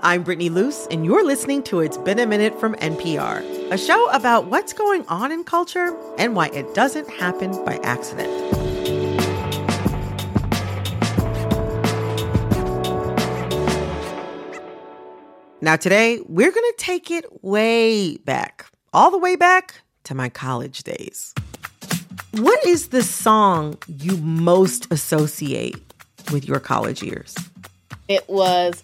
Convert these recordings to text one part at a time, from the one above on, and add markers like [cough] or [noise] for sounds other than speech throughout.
I'm Brittany Luse, and you're listening to It's Been a Minute from NPR, a show about what's going on in culture and why it doesn't happen by accident. Now, today, we're going to take it way back, all the way back to my college days. What is the song you most associate with your college years? It was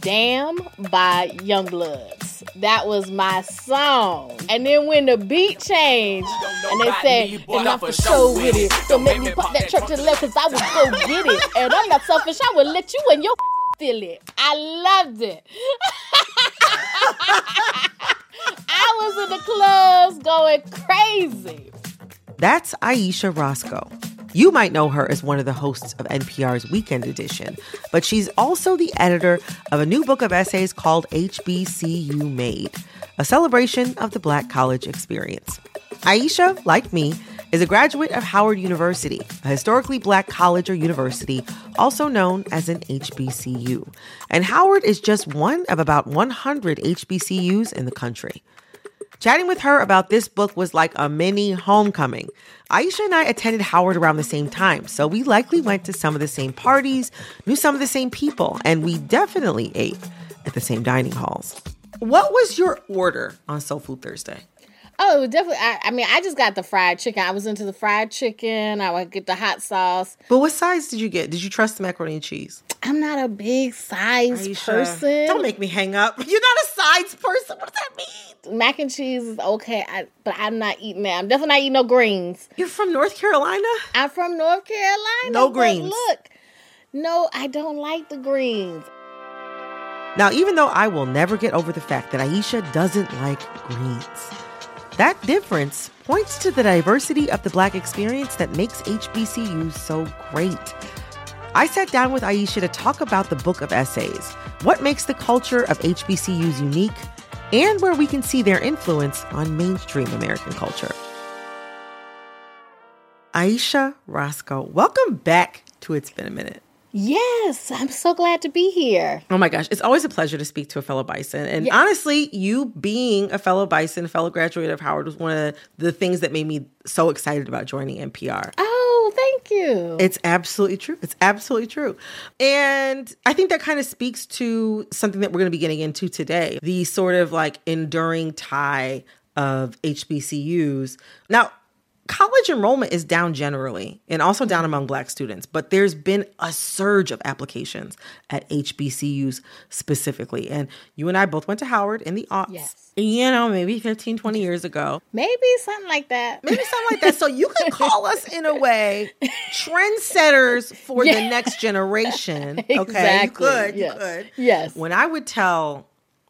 Damn by YoungBloodZ. That was my song. And then when the beat changed and they said, and I'm for sure with it. Don't make me pop that truck to the left because I would go get it. And I'm not selfish. I would let you and your [laughs] steal it. I loved it. [laughs] I was in the clubs going crazy. That's Ayesha Rascoe. You might know her as one of the hosts of NPR's Weekend Edition, but she's also the editor of a new book of essays called HBCU Made, a celebration of the Black college experience. Ayesha, like me, is a graduate of Howard University, a historically black college or university, also known as an HBCU. And Howard is just one of about 100 HBCUs in the country. Chatting with her about this book was like a mini homecoming. Ayesha and I attended Howard around the same time, so we likely went to some of the same parties, knew some of the same people, and we definitely ate at the same dining halls. What was your order on Soul Food Thursday? Oh, definitely. I, I, mean, I just got the fried chicken. I was into the fried chicken. I would get the hot sauce. But what size did you get? Did you trust the macaroni and cheese? I'm not a big size person. Don't make me hang up. You're not a size person. What does that mean? Mac and cheese is okay, I, but I'm not eating that. I'm definitely not eating no greens. You're from North Carolina? I'm from North Carolina. No greens. Look, no, I don't like the greens. Now, even though I will never get over the fact that Ayesha doesn't like greens, that difference points to the diversity of the Black experience that makes HBCUs so great. I sat down with Ayesha to talk about the book of essays, what makes the culture of HBCUs unique, and where we can see their influence on mainstream American culture. Ayesha Rascoe, welcome back to It's Been a Minute. Yes, I'm so glad to be here. Oh my gosh, it's always a pleasure to speak to a fellow Bison. And yes. honestly, you being a fellow Bison, a fellow graduate of Howard, was one of the things that made me so excited about joining NPR. Oh, thank you. It's absolutely true. It's absolutely true. And I think that kind of speaks to something that we're going to be getting into today the sort of like enduring tie of HBCUs. Now, college enrollment is down generally and also down mm-hmm. among black students but there's been a surge of applications at hbcus specifically. And you and i both went to howard in the aughts yes. you know maybe 15 20 years ago. Maybe something like that. Maybe something like that. So you can call us in a way trendsetters for [laughs] yeah. the next generation okay? Exactly. you could yes. you could. Yes. When i would tell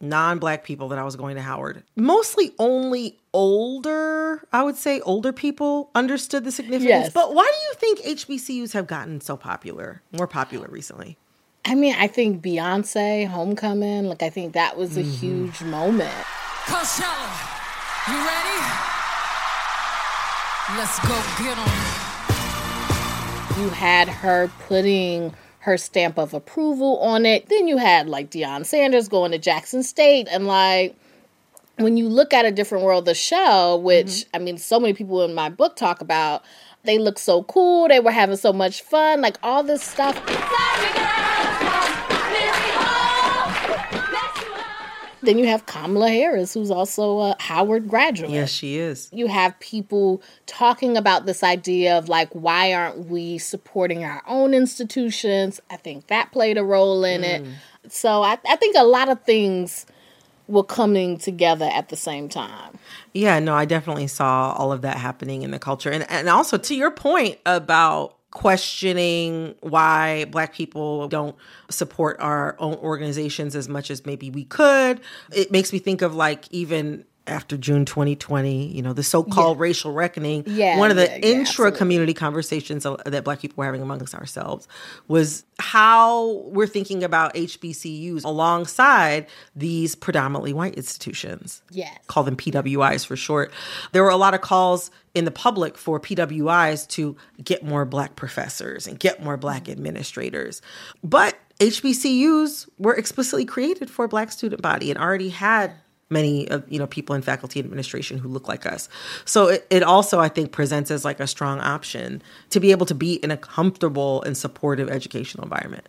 non-black people that I was going to Howard. Mostly only older, I would say older people understood the significance. Yes. But why do you think HBCUs have gotten so popular, more popular recently? I mean, I think Beyonce, Homecoming, like I think that was a mm-hmm. huge moment. Coachella, you ready? Let's go get them. You had her putting her stamp of approval on it. Then you had like Deion Sanders going to Jackson State and like when you look at a different world the show, which mm-hmm. I mean so many people in my book talk about, they look so cool, they were having so much fun, like all this stuff. Then you have Kamala Harris, who's also a Howard graduate. Yes, she is. You have people talking about this idea of like, why aren't we supporting our own institutions? I think that played a role in mm. it. So I, I think a lot of things were coming together at the same time. Yeah, no, I definitely saw all of that happening in the culture. And and also to your point about questioning why black people don't support our own organizations as much as maybe we could. It makes me think of like even after June 2020, you know, the so-called racial reckoning. Yeah, one of the yeah, yeah, intra-community conversations that Black people were having amongst ourselves was how we're thinking about HBCUs alongside these predominantly white institutions. Yes. Call them PWIs for short. There were a lot of calls in the public for PWIs to get more Black professors and get more Black administrators. But HBCUs were explicitly created for Black student body and already had many of you know people in faculty administration who look like us so it, it also i think presents as like a strong option to be able to be in a comfortable and supportive educational environment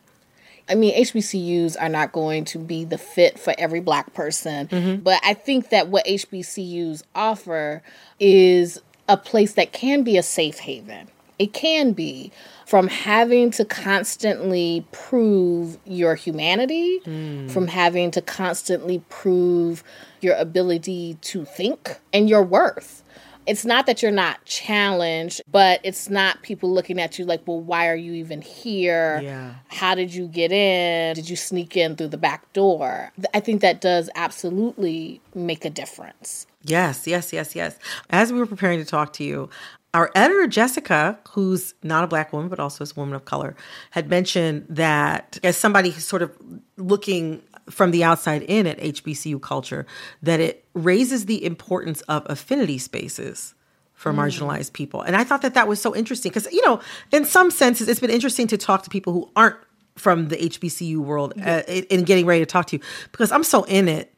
I mean, HBCUs are not going to be the fit for every black person, mm-hmm. but I think that what HBCUs offer is a place that can be a safe haven. It can be from having to constantly prove your humanity, mm. from having to constantly prove your ability to think and your worth. It's not that you're not challenged, but it's not people looking at you like, well, why are you even here? Yeah. How did you get in? Did you sneak in through the back door? I think that does absolutely make a difference. Yes, yes, yes, yes. As we were preparing to talk to you, our editor, Jessica, who's not a black woman, but also is a woman of color, had mentioned that as somebody sort of looking from the outside in at HBCU culture, that it raises the importance of affinity spaces for mm. marginalized people. And I thought that that was so interesting because, you know, in some senses, it's been interesting to talk to people who aren't from the HBCU world uh, in getting ready to talk to you because I'm so in it.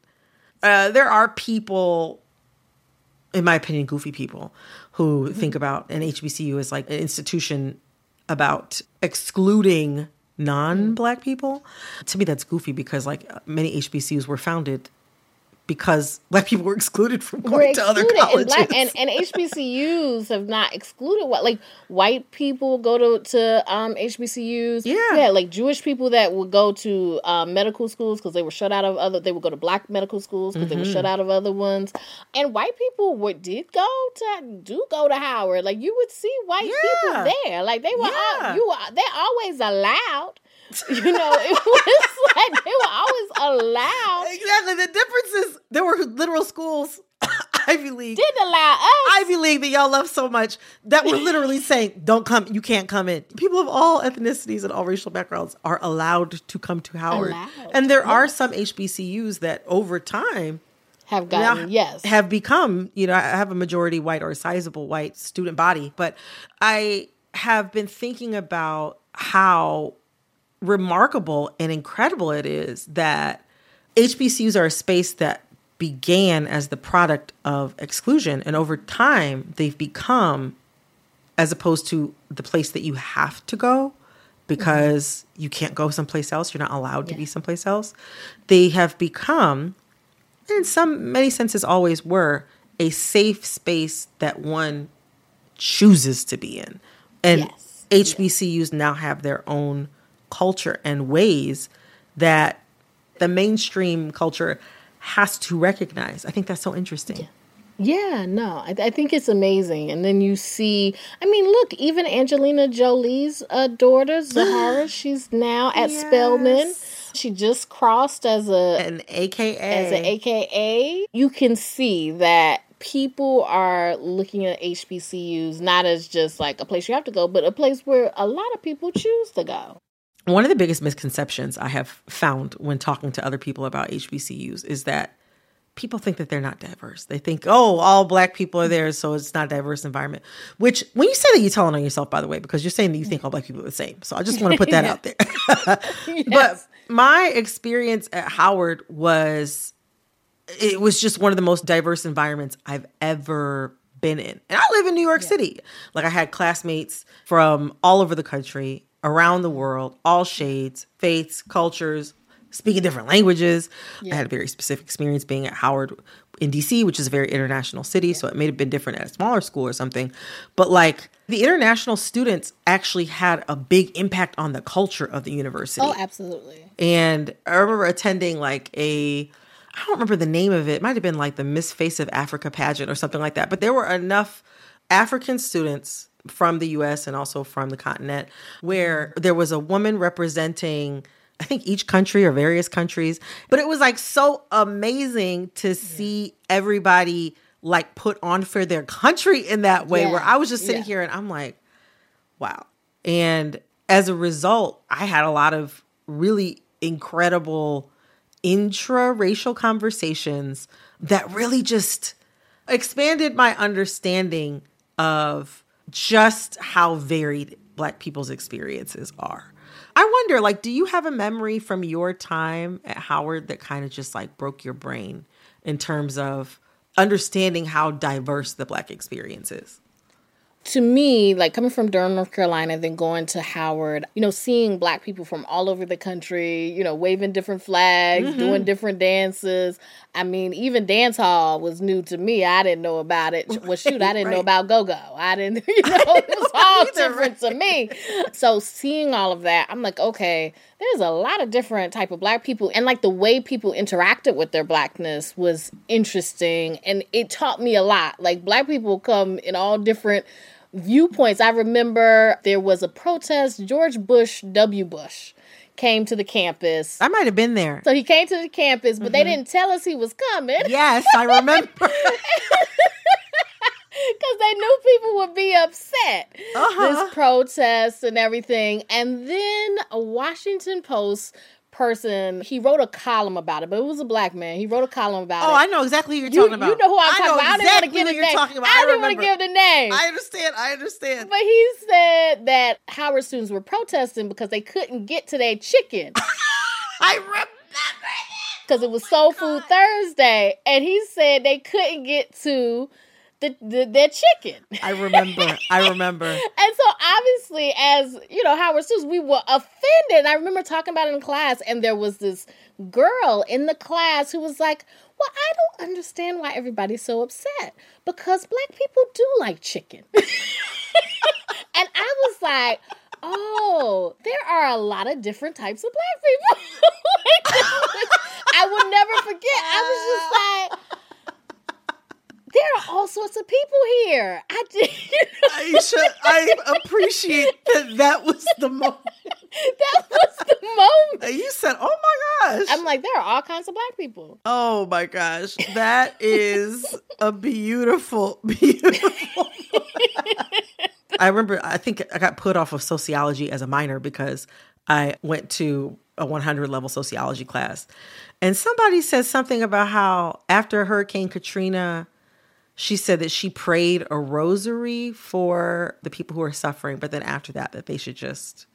Uh, there are people, in my opinion, goofy people who think mm-hmm. about an HBCU as like an institution about excluding non-black people. To me, that's goofy because like many HBCUs were founded because black people were excluded from going to other colleges. And, black, and, and HBCUs have not excluded what like white people go to to um, HBCUs. Yeah, yeah, like Jewish people that would go to um, medical schools because they were shut out of other. They would go to black medical schools because mm-hmm. they were shut mm-hmm. out of other ones. And white people would did go to do go to Howard. Like you would see white yeah. people there. Like they were yeah. all, you were, they're always allowed [laughs] you know, it was like they were always allowed. Exactly. The difference is there were literal schools, [laughs] Ivy League. Didn't allow us. Ivy League that y'all love so much that were [laughs] literally saying, don't come, you can't come in. People of all ethnicities and all racial backgrounds are allowed to come to Howard. Allowed. And there are some HBCUs that over time have gotten yes have become you know I have a majority white or a sizable white student body but i have been thinking about how remarkable and incredible it is that HBCUs are a space that began as the product of exclusion. And over time, they've become, as opposed to the place that you have to go because mm-hmm. you can't go someplace else, you're not allowed to be someplace else. They have become, in some many senses, always were, a safe space that one chooses to be in. And yes. HBCUs now have their own culture and ways that the mainstream culture has to recognize. I think that's so interesting. Yeah. Yeah, no, I, I, think it's amazing. And then you see, I mean, look, even Angelina Jolie's uh, daughter, [gasps] Zahara, she's now at yes. Spelman. She just crossed as a an AKA. As an AKA. You can see that people are looking at HBCUs not as just like a place you have to go, but a place where a lot of people choose to go. One of the biggest misconceptions I have found when talking to other people about HBCUs is that people think that they're not diverse. They think, oh, all black people are there, so it's not a diverse environment. Which, when you say that, you're telling on yourself, by the way, because you're saying that you think all black people are the same. So I just want to put that out there. [laughs] yes. But my experience at Howard was, it was just one of the most diverse environments I've ever been in. And I live in New York yeah. City. Like I had classmates from all over the country around the world, all shades, faiths, cultures, speaking different languages. Yeah. I had a very specific experience being at Howard in DC, which is a very international city. So it may have been different at a smaller school or something. But like the international students actually had a big impact on the culture of the university. Oh, absolutely. And I remember attending like a, I don't remember the name of it. It might have been like the Miss Face of Africa pageant or something like that. But there were enough African students from the US and also from the continent, where there was a woman representing I think each country or various countries. But it was like so amazing to see everybody like put on for their country in that way Yeah. where I was just sitting Yeah. here and I'm like, wow. And as a result, I had a lot of really incredible intra-racial conversations that really just expanded my understanding of just how varied black people's experiences are. I wonder like do you have a memory from your time at Howard that kind of just like broke your brain in terms of understanding how diverse the black experience is? To me, like coming from Durham, North Carolina, then going to Howard, you know, seeing black people from all over the country, you know, waving different flags, doing different dances. I mean, even dance hall was new to me. I didn't know about it. Well, [laughs] shoot, I didn't know about go go. I didn't, [laughs] you know, it was all different to me. [laughs] So seeing all of that, I'm like, okay, there's a lot of different type of black people, and like the way people interacted with their blackness was interesting, and it taught me a lot. Like black people come in all different viewpoints. I remember there was a protest. George Bush W. Bush came to the campus. I might have been there. So he came to the campus, but they didn't tell us he was coming Yes, I remember. [laughs] [laughs] Because they knew people would be upset. Uh-huh. This protest and everything. And then a Washington Post person, he wrote a column about it, but it was a black man. He wrote a column about Oh, it. I know exactly who you're you, talking about. you know who I'm I talking about. I didn't want to give the name. talking about. I, I didn't want to give the name. I understand. I understand. But he said that Howard students were protesting because they couldn't get to their chicken [laughs] I remember. because it was oh Soul Food Thursday, and he said they couldn't get to the, the their chicken. I remember. I [laughs] remember. And so obviously, as you know, Howard students, we were offended. And I remember talking about it in class, and there was this girl in the class who was like, Well, I don't understand why everybody's so upset because black people do like chicken. [laughs] and I was like, Oh, there are a lot of different types of black people. [laughs] I will never forget. I was just like, there are all sorts of people here. I [laughs] did. Ayesha, I appreciate that that was the moment. [laughs] that was the moment. You said, oh my gosh. I'm like, there are all kinds of black people. oh my gosh. That is a beautiful, [laughs] beautiful. I remember, I think I got put off of sociology as a minor because I went to a 100 level sociology class. And somebody said something about how after Hurricane Katrina, she said that she prayed a rosary for the people who are suffering, but then after that, that they should just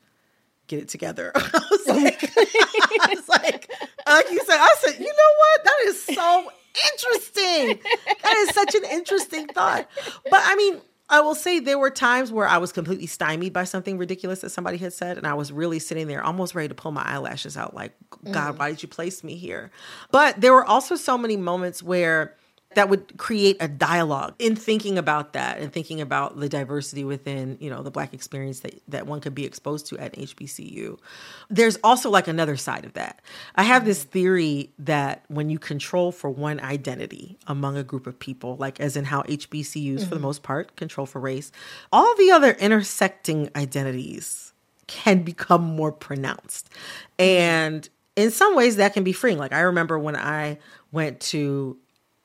get it together. [laughs] I was oh like, [laughs] I was like, like you said, I said, you know what? That is so interesting. That is such an interesting thought. But I mean, I will say there were times where I was completely stymied by something ridiculous that somebody had said, and I was really sitting there almost ready to pull my eyelashes out, like, God, mm. why did you place me here? But there were also so many moments where that would create a dialogue in thinking about that and thinking about the diversity within you know the black experience that, that one could be exposed to at hbcu there's also like another side of that. I have this theory that when you control for one identity among a group of people like as in how hbcus for the mm-hmm. most part control for race all the other intersecting identities can become more pronounced. Mm-hmm. And in some ways that can be freeing. Like i remember when i went to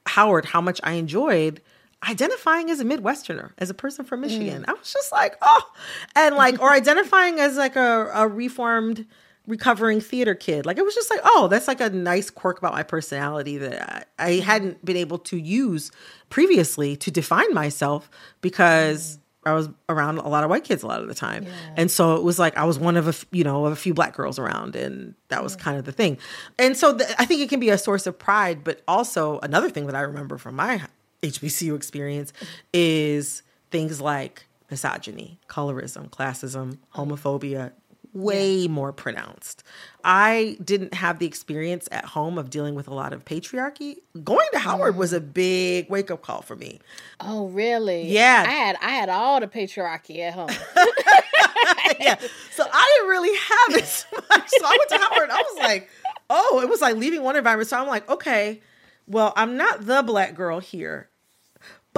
Howard how much I enjoyed identifying as a Midwesterner, as a person from mm. Michigan. I was just like, oh, and like, or [laughs] identifying as like a, a reformed, recovering theater kid. Like, it was just like, oh, that's like a nice quirk about my personality that I, I hadn't been able to use previously to define myself because. Mm. I was around a lot of white kids a lot of the time. And so it was like I was one of a, you know, of a few black girls around and that was kind of the thing. And so th- I think it can be a source of pride, but also another thing that I remember from my HBCU experience is things like misogyny, colorism, classism, oh. homophobia, way more pronounced. I didn't have the experience at home of dealing with a lot of patriarchy. Going to Howard was a big wake up call for me. Oh, really? Yeah. I had I had all the patriarchy at home. [laughs] yeah. So I didn't really have it so [laughs] much. So I went to Howard and I was like, oh, it was like leaving one environment. So I'm like, okay, well, I'm not the black girl here,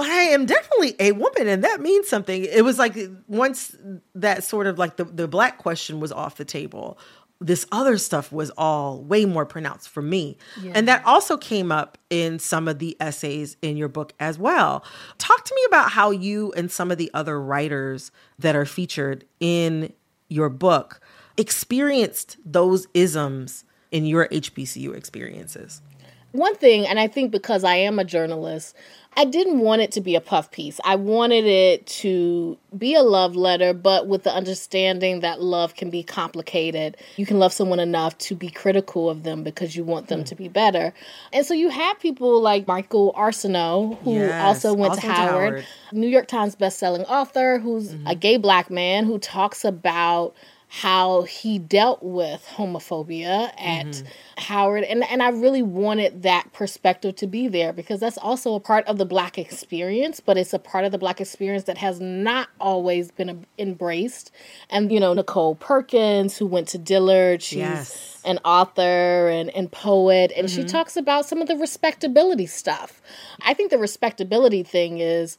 but I am definitely a woman, and that means something. It was like once that sort of like the, the black question was off the table, this other stuff was all way more pronounced for me. Yeah. And that also came up in some of the essays in your book as well. Talk to me about how you and some of the other writers that are featured in your book experienced those isms in your HBCU experiences. One thing, and I think because I am a journalist, I didn't want it to be a puff piece. I wanted it to be a love letter, but with the understanding that love can be complicated. You can love someone enough to be critical of them because you want them mm. to be better. And so you have people like Michael Arceneaux, who yes, also went also to, Howard, Howard, New York Times bestselling author, who's mm-hmm. a gay black man who talks about how he dealt with homophobia at mm-hmm. Howard and and I really wanted that perspective to be there because that's also a part of the black experience but it's a part of the black experience that has not always been embraced and you know Nichole Perkins who went to Dillard she's yes. an author and, and poet and mm-hmm. she talks about some of the respectability stuff I think the respectability thing is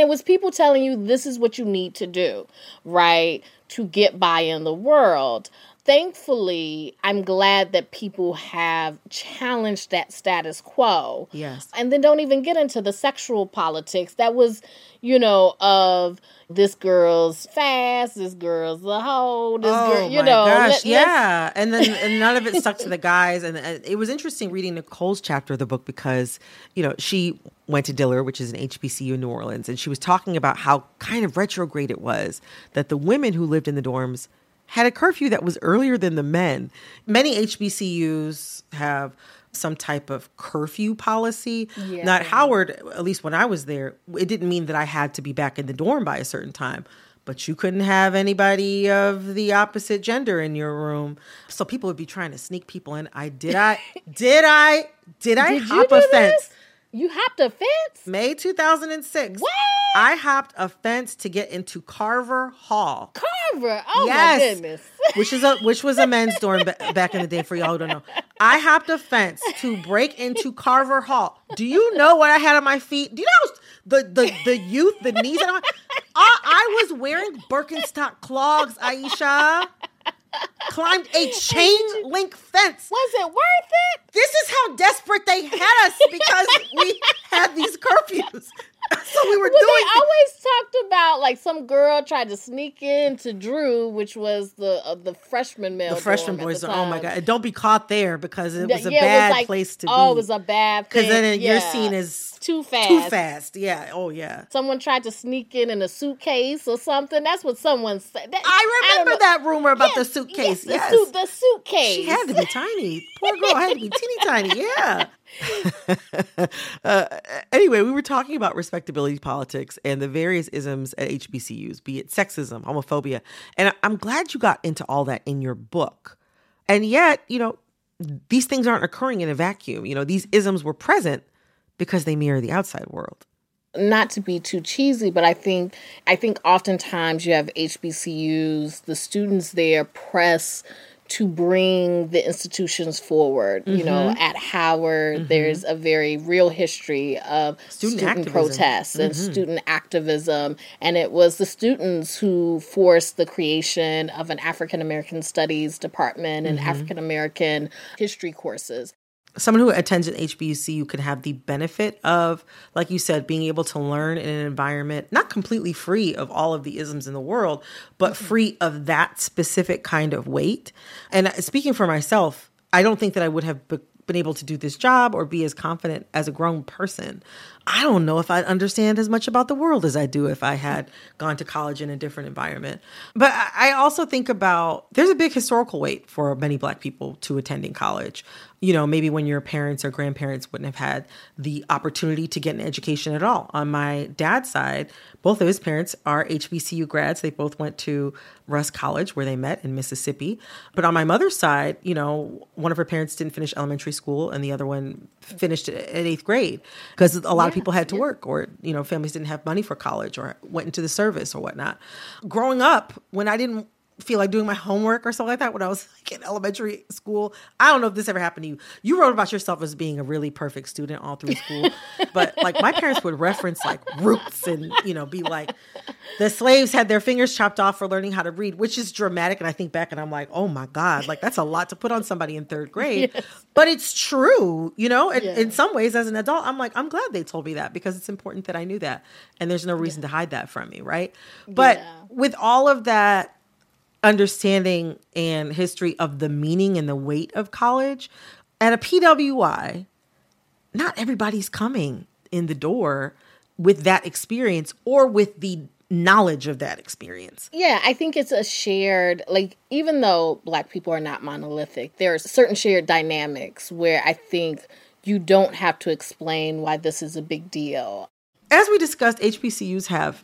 it was people telling you this is what you need to do, right? To get by in the world. Thankfully, I'm glad that people have challenged that status quo. Yes. And then don't even get into the sexual politics that was, you know, of this girl's fast, this girl's a hoe, this oh girl, you my know. Gosh, let, yeah. And then and none of it stuck to the guys. And, and it was interesting reading Nicole's chapter of the book because, you know, she went to Dillard, which is an HBCU in New Orleans, and she was talking about how kind of retrograde it was that the women who lived in the dorms had a curfew that was earlier than the men. Many HBCUs have some type of curfew policy. Yeah. Not Howard, at least when I was there, it didn't mean that I had to be back in the dorm by a certain time. But you couldn't have anybody of the opposite gender in your room. So people would be trying to sneak people in. I did I did I did I did hop a fence? This? You hopped a fence? May 2006. What? I hopped a fence to get into Carver Hall. Carver? Oh yes. my goodness. [laughs] which is a which was a men's dorm back in the day for y'all who don't know. I hopped a fence to break into Carver Hall. Do you know what I had on my feet? Do you know the the the youth, the knees? I, I was wearing Birkenstock clogs, Ayesha climbed a [laughs] chain link fence. Was it worth it? This is how desperate they had us because we had these curfews. [laughs] so we were well, doing. They always talked about like some girl tried to sneak into Drew, which was the uh, the freshman male. The freshman boys. The oh my god! Don't be caught there because it was a yeah, bad was like, place to oh, be. Oh, it was a bad. Place Because then yeah. you're seen as too fast. Too fast. Yeah. Oh yeah. Someone tried to sneak in in a suitcase or something. That's what someone said. That, I remember I that rumor about yes, the suitcase. Yes, yes. The, the suitcase. She had to be tiny. Poor girl had to be teeny tiny. [laughs] Yeah. [laughs] uh, anyway, we were talking about respectability politics and the various isms at HBCUs, be it sexism, homophobia. And I'm glad you got into all that in your book. And yet, you know, these things aren't occurring in a vacuum. You know, these isms were present because they mirror the outside world not to be too cheesy, but I think I think oftentimes you have HBCUs, the students there press to bring the institutions forward. Mm-hmm. You know, mm-hmm. at Howard, mm-hmm. there's a very real history of student, student protests mm-hmm. and student activism. And it was the students who forced the creation of an African American Studies department and mm-hmm. African American history courses someone who attends an HBCU could have the benefit of, like you said, being able to learn in an environment not completely free of all of the isms in the world, but mm-hmm. free of that specific kind of weight. And uh, speaking for myself, I don't think that I would have be- been able to do this job or be as confident as a grown person. I don't know if I'd understand as much about the world as I do if I had gone to college in a different environment. But I also think about there's a big historical weight for many Black people to attending college you know, maybe when your parents or grandparents wouldn't have had the opportunity to get an education at all. On my dad's side, both of his parents are HBCU grads. They both went to Rust College where they met in Mississippi. But on my mother's side, you know, one of her parents didn't finish elementary school and the other one finished at eighth grade because a lot yeah, of people had to yeah. work or, you know, families didn't have money for college or went into the service or whatnot. Growing up, when I didn't feel like doing my homework or something like that when I was like in elementary school. I don't know if this ever happened to you. You wrote about yourself as being a really perfect student all through school, [laughs] but like my parents would reference like roots and you know be like the slaves had their fingers chopped off for learning how to read, which is dramatic. And I think back and I'm like, oh my god, like that's a lot to put on somebody in third grade, yes. but it's true, you know. Yeah. In some ways, as an adult, I'm like, I'm glad they told me that because it's important that I knew that, and there's no reason yeah. to hide that from me, right? But yeah. with all of that understanding and history of the meaning and the weight of college at a PWI, not everybody's coming in the door with that experience or with the knowledge of that experience. Yeah, I think it's a shared like even though black people are not monolithic, there are certain shared dynamics where I think you don't have to explain why this is a big deal. As we discussed, HBCUs have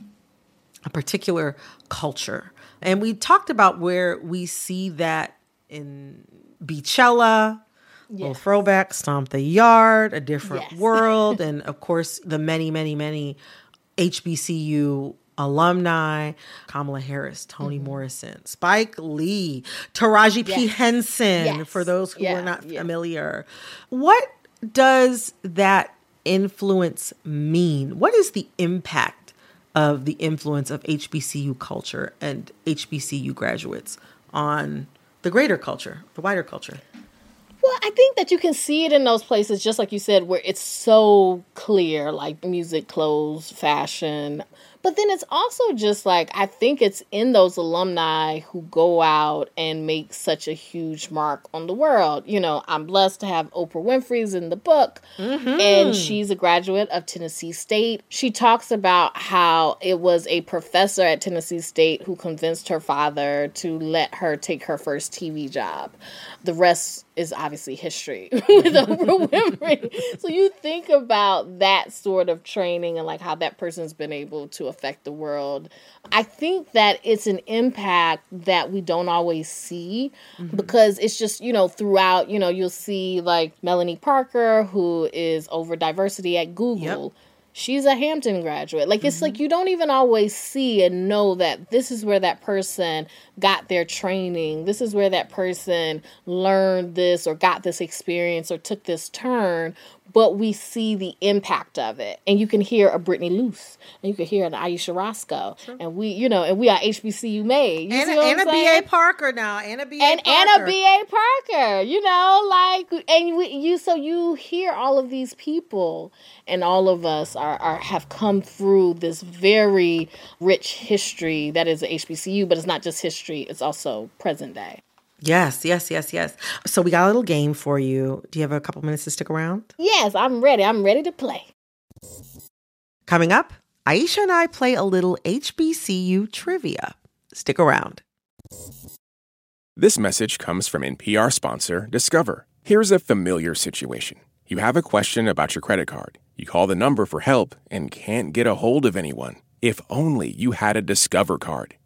a particular culture and we talked about where we see that in Beychella, yes. little throwback, Stomp the Yard, A Different yes. [laughs] World, and of course the many, many, many HBCU alumni, Kamala Harris, Toni mm-hmm. Morrison, Spike Lee, Taraji yes. P. Henson, yes. for those who yeah. are not familiar. What does that influence mean? What is the impact of the influence of HBCU culture and HBCU graduates on the greater culture, the wider culture? Well, I think that you can see it in those places, just like you said, where it's so clear, like music, clothes, fashion, but then it's also just like, I think it's in those alumni who go out and make such a huge mark on the world. You know, I'm blessed to have Oprah Winfrey's in the book, mm-hmm. and she's a graduate of Tennessee State. She talks about how it was a professor at Tennessee State who convinced her father to let her take her first TV job. The rest is obviously history [laughs] with [laughs] Oprah Winfrey. So you think about that sort of training and like how that person's been able to affect the world. I think that it's an impact that we don't always see mm-hmm. because it's just, you know, throughout, you know, you'll see like Melonie Parker, who is over diversity at Google. Yep she's a Hampton graduate. Like it's mm-hmm. like you don't even always see and know that this is where that person got their training. This is where that person learned this or got this experience or took this turn but we see the impact of it. And you can hear a Brittany Luse, and you can hear an Ayesha Rascoe, sure. and we, you know, and we are HBCU made. You and, a B.A. Parker now, and a B.A. And, Parker. and a B.A. Parker, you know, like, and we, you, so you hear all of these people, and all of us are, are have come through this very rich history that is HBCU, but it's not just history; it's also present day. Yes, yes, yes, yes. So we got a little game for you. Do you have a couple minutes to stick around? Yes, I'm ready. I'm ready to play. Coming up, Ayesha and I play a little HBCU trivia. Stick around. This message comes from NPR sponsor Discover. Here's a familiar situation. You have a question about your credit card. You call the number for help and can't get a hold of anyone. If only you had a Discover card.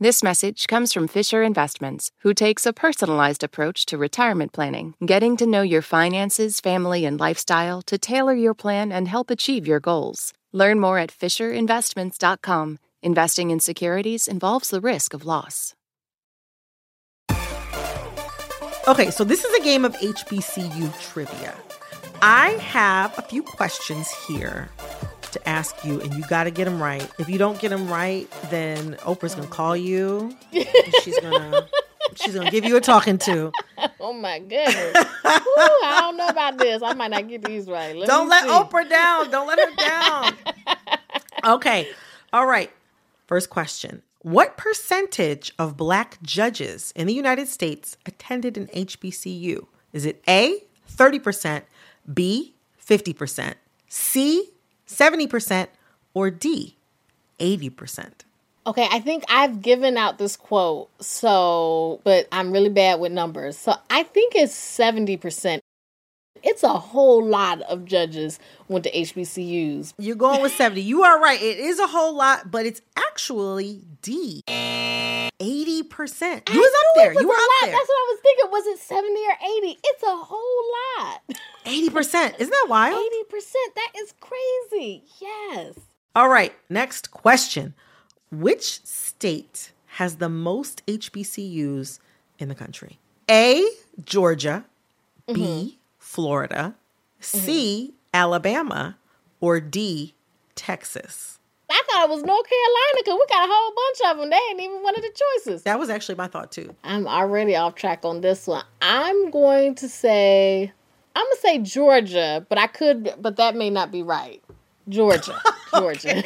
This message comes from Fisher Investments, who takes a personalized approach to retirement planning, getting to know your finances, family, and lifestyle to tailor your plan and help achieve your goals. Learn more at FisherInvestments.com. Investing in securities involves the risk of loss. Okay, so this is a game of HBCU trivia. I have a few questions here to ask you, and you got to get them right. If you don't get them right, then Oprah's gonna call you. she's gonna [laughs] she's gonna give you a talking to. Oh my goodness! Ooh, I don't know about this. I might not get these right. Let don't let see. Oprah down. Don't let her down. [laughs] Okay. All right. First question. What percentage of black judges in the United States attended an HBCU? Is it A, 30%, B, 50%, C, 70%, or D, 80%? Okay, I think I've given out this quote, so, but I'm really bad with numbers. So I think it's 70%. It's a whole lot of judges went to HBCUs. You're going with 70. You are right. It is a whole lot, but it's actually D. 80%. You was up there. You were up lot. there. That's what I was thinking. Was it 70 or 80? It's a whole lot. [laughs] 80%. Isn't that wild? 80%. That is crazy. Yes. All right, next question. Which state has the most HBCUs in the country? A, Georgia, B, mm-hmm. Florida, C, mm-hmm. Alabama, or D, Texas? I thought it was North Carolina because we got a whole bunch of them. They ain't even one of the choices. That was actually my thought too. I'm already off track on this one. I'm going to say, I'm going to say Georgia, but I could, but that may not be right. Georgia. [laughs] Georgia.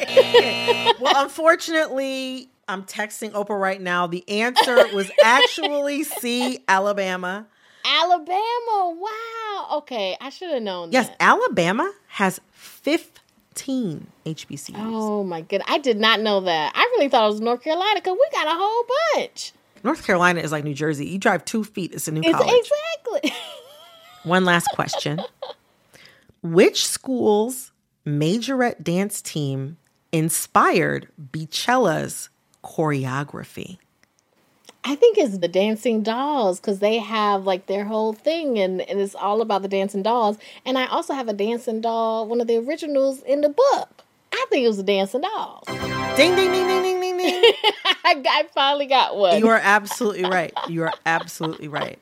Well, unfortunately, I'm texting Oprah right now. The answer was actually C, Alabama. Alabama. Wow. Okay. I should have known Yes, that. Alabama has 15 HBCUs. Oh my goodness. I did not know that. I really thought it was North Carolina because we got a whole bunch. North Carolina is like New Jersey. You drive two feet, it's a new It's college. exactly. [laughs] One last question. Which school's majorette dance team inspired Beychella's choreography? I think it's the dancing dolls because they have like their whole thing and, and it's all about the dancing dolls. And I also have a dancing doll, one of the originals in the book. I think it was the dancing dolls. Ding, ding, ding, ding, ding, ding, ding. [laughs] I, I finally got one. You are absolutely right. You are absolutely right.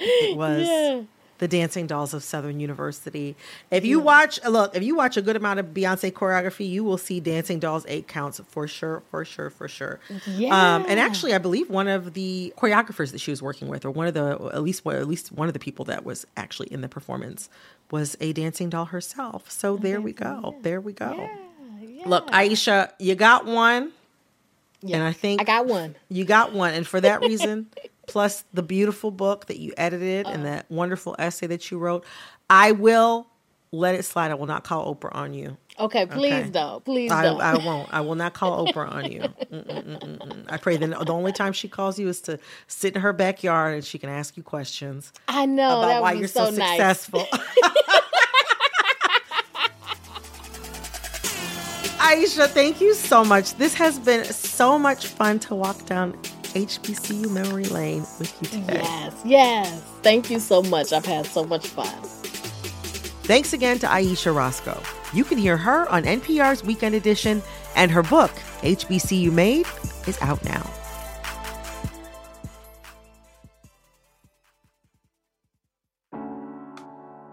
It [laughs] was Yeah. The Dancing Dolls of Southern University. If you watch, look, if you watch a good amount of Beyonce choreography, you will see Dancing Dolls eight counts for sure, for sure, for sure. Um, and actually, I believe one of the choreographers that she was working with, or one of the at least at least one of the people that was actually in the performance, was a dancing doll herself. So there we go. There we go. Yeah, Look, Ayesha, you got one. Yeah. And I think I got one. you got one. And for that reason, [laughs] plus the beautiful book that you edited and uh. that wonderful essay that you wrote, I will let it slide. I will not call Oprah on you. Okay, please Okay. don't. Please I, don't. I won't. I will not call Oprah on you. Mm-mm-mm-mm-mm. [laughs] I pray that the only time she calls you is to sit in her backyard and she can ask you questions I know about that why you're so, so, nice. successful. [laughs] Ayesha, thank you so much. This has been so much fun to walk down HBCU memory lane with you today. Yes, yes. Thank you so much. I've had so much fun. Thanks again to Ayesha Rascoe. You can hear her on NPR's Weekend Edition, and her book, HBCU Made, is out now.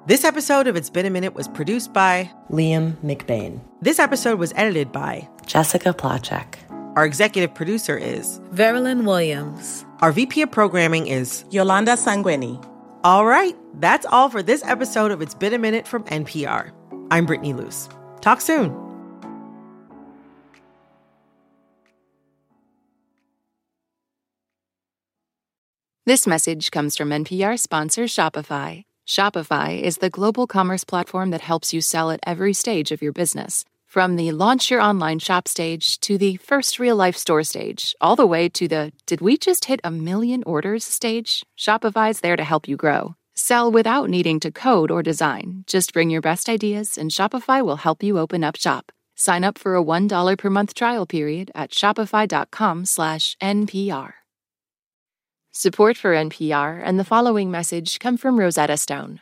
This episode of It's Been a Minute was produced by Liam McBain. This episode was edited by Jessica Placzek. Our executive producer is Veralyn Williams. our VP of programming is Yolanda Sangweni. all right. That's all for this episode of It's Been a Minute from NPR. I'm Brittany Luse. Talk soon. This message comes from NPR sponsor Shopify. Shopify is the global commerce platform that helps you sell at every stage of your business. From the launch your online shop stage to the first real life store stage, all the way to the did we just hit a million orders stage, Shopify's there to help you grow. Sell without needing to code or design. Just bring your best ideas and Shopify will help you open up shop. Sign up for a $1 per month trial period at shopify.com slash NPR. Support for NPR and the following message come from Rosetta Stone,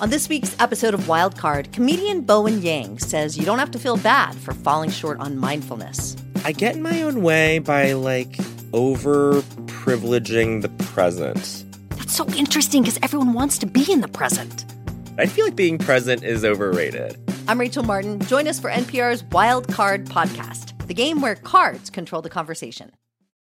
On this week's episode of Wildcard, comedian Bowen Yang says you don't have to feel bad for falling short on mindfulness. I get in my own way by like over privileging the present. That's so interesting because everyone wants to be in the present. I feel like being present is overrated. I'm Rachel Martin. Join us for NPR's Wild Card podcast, the game where cards control the conversation.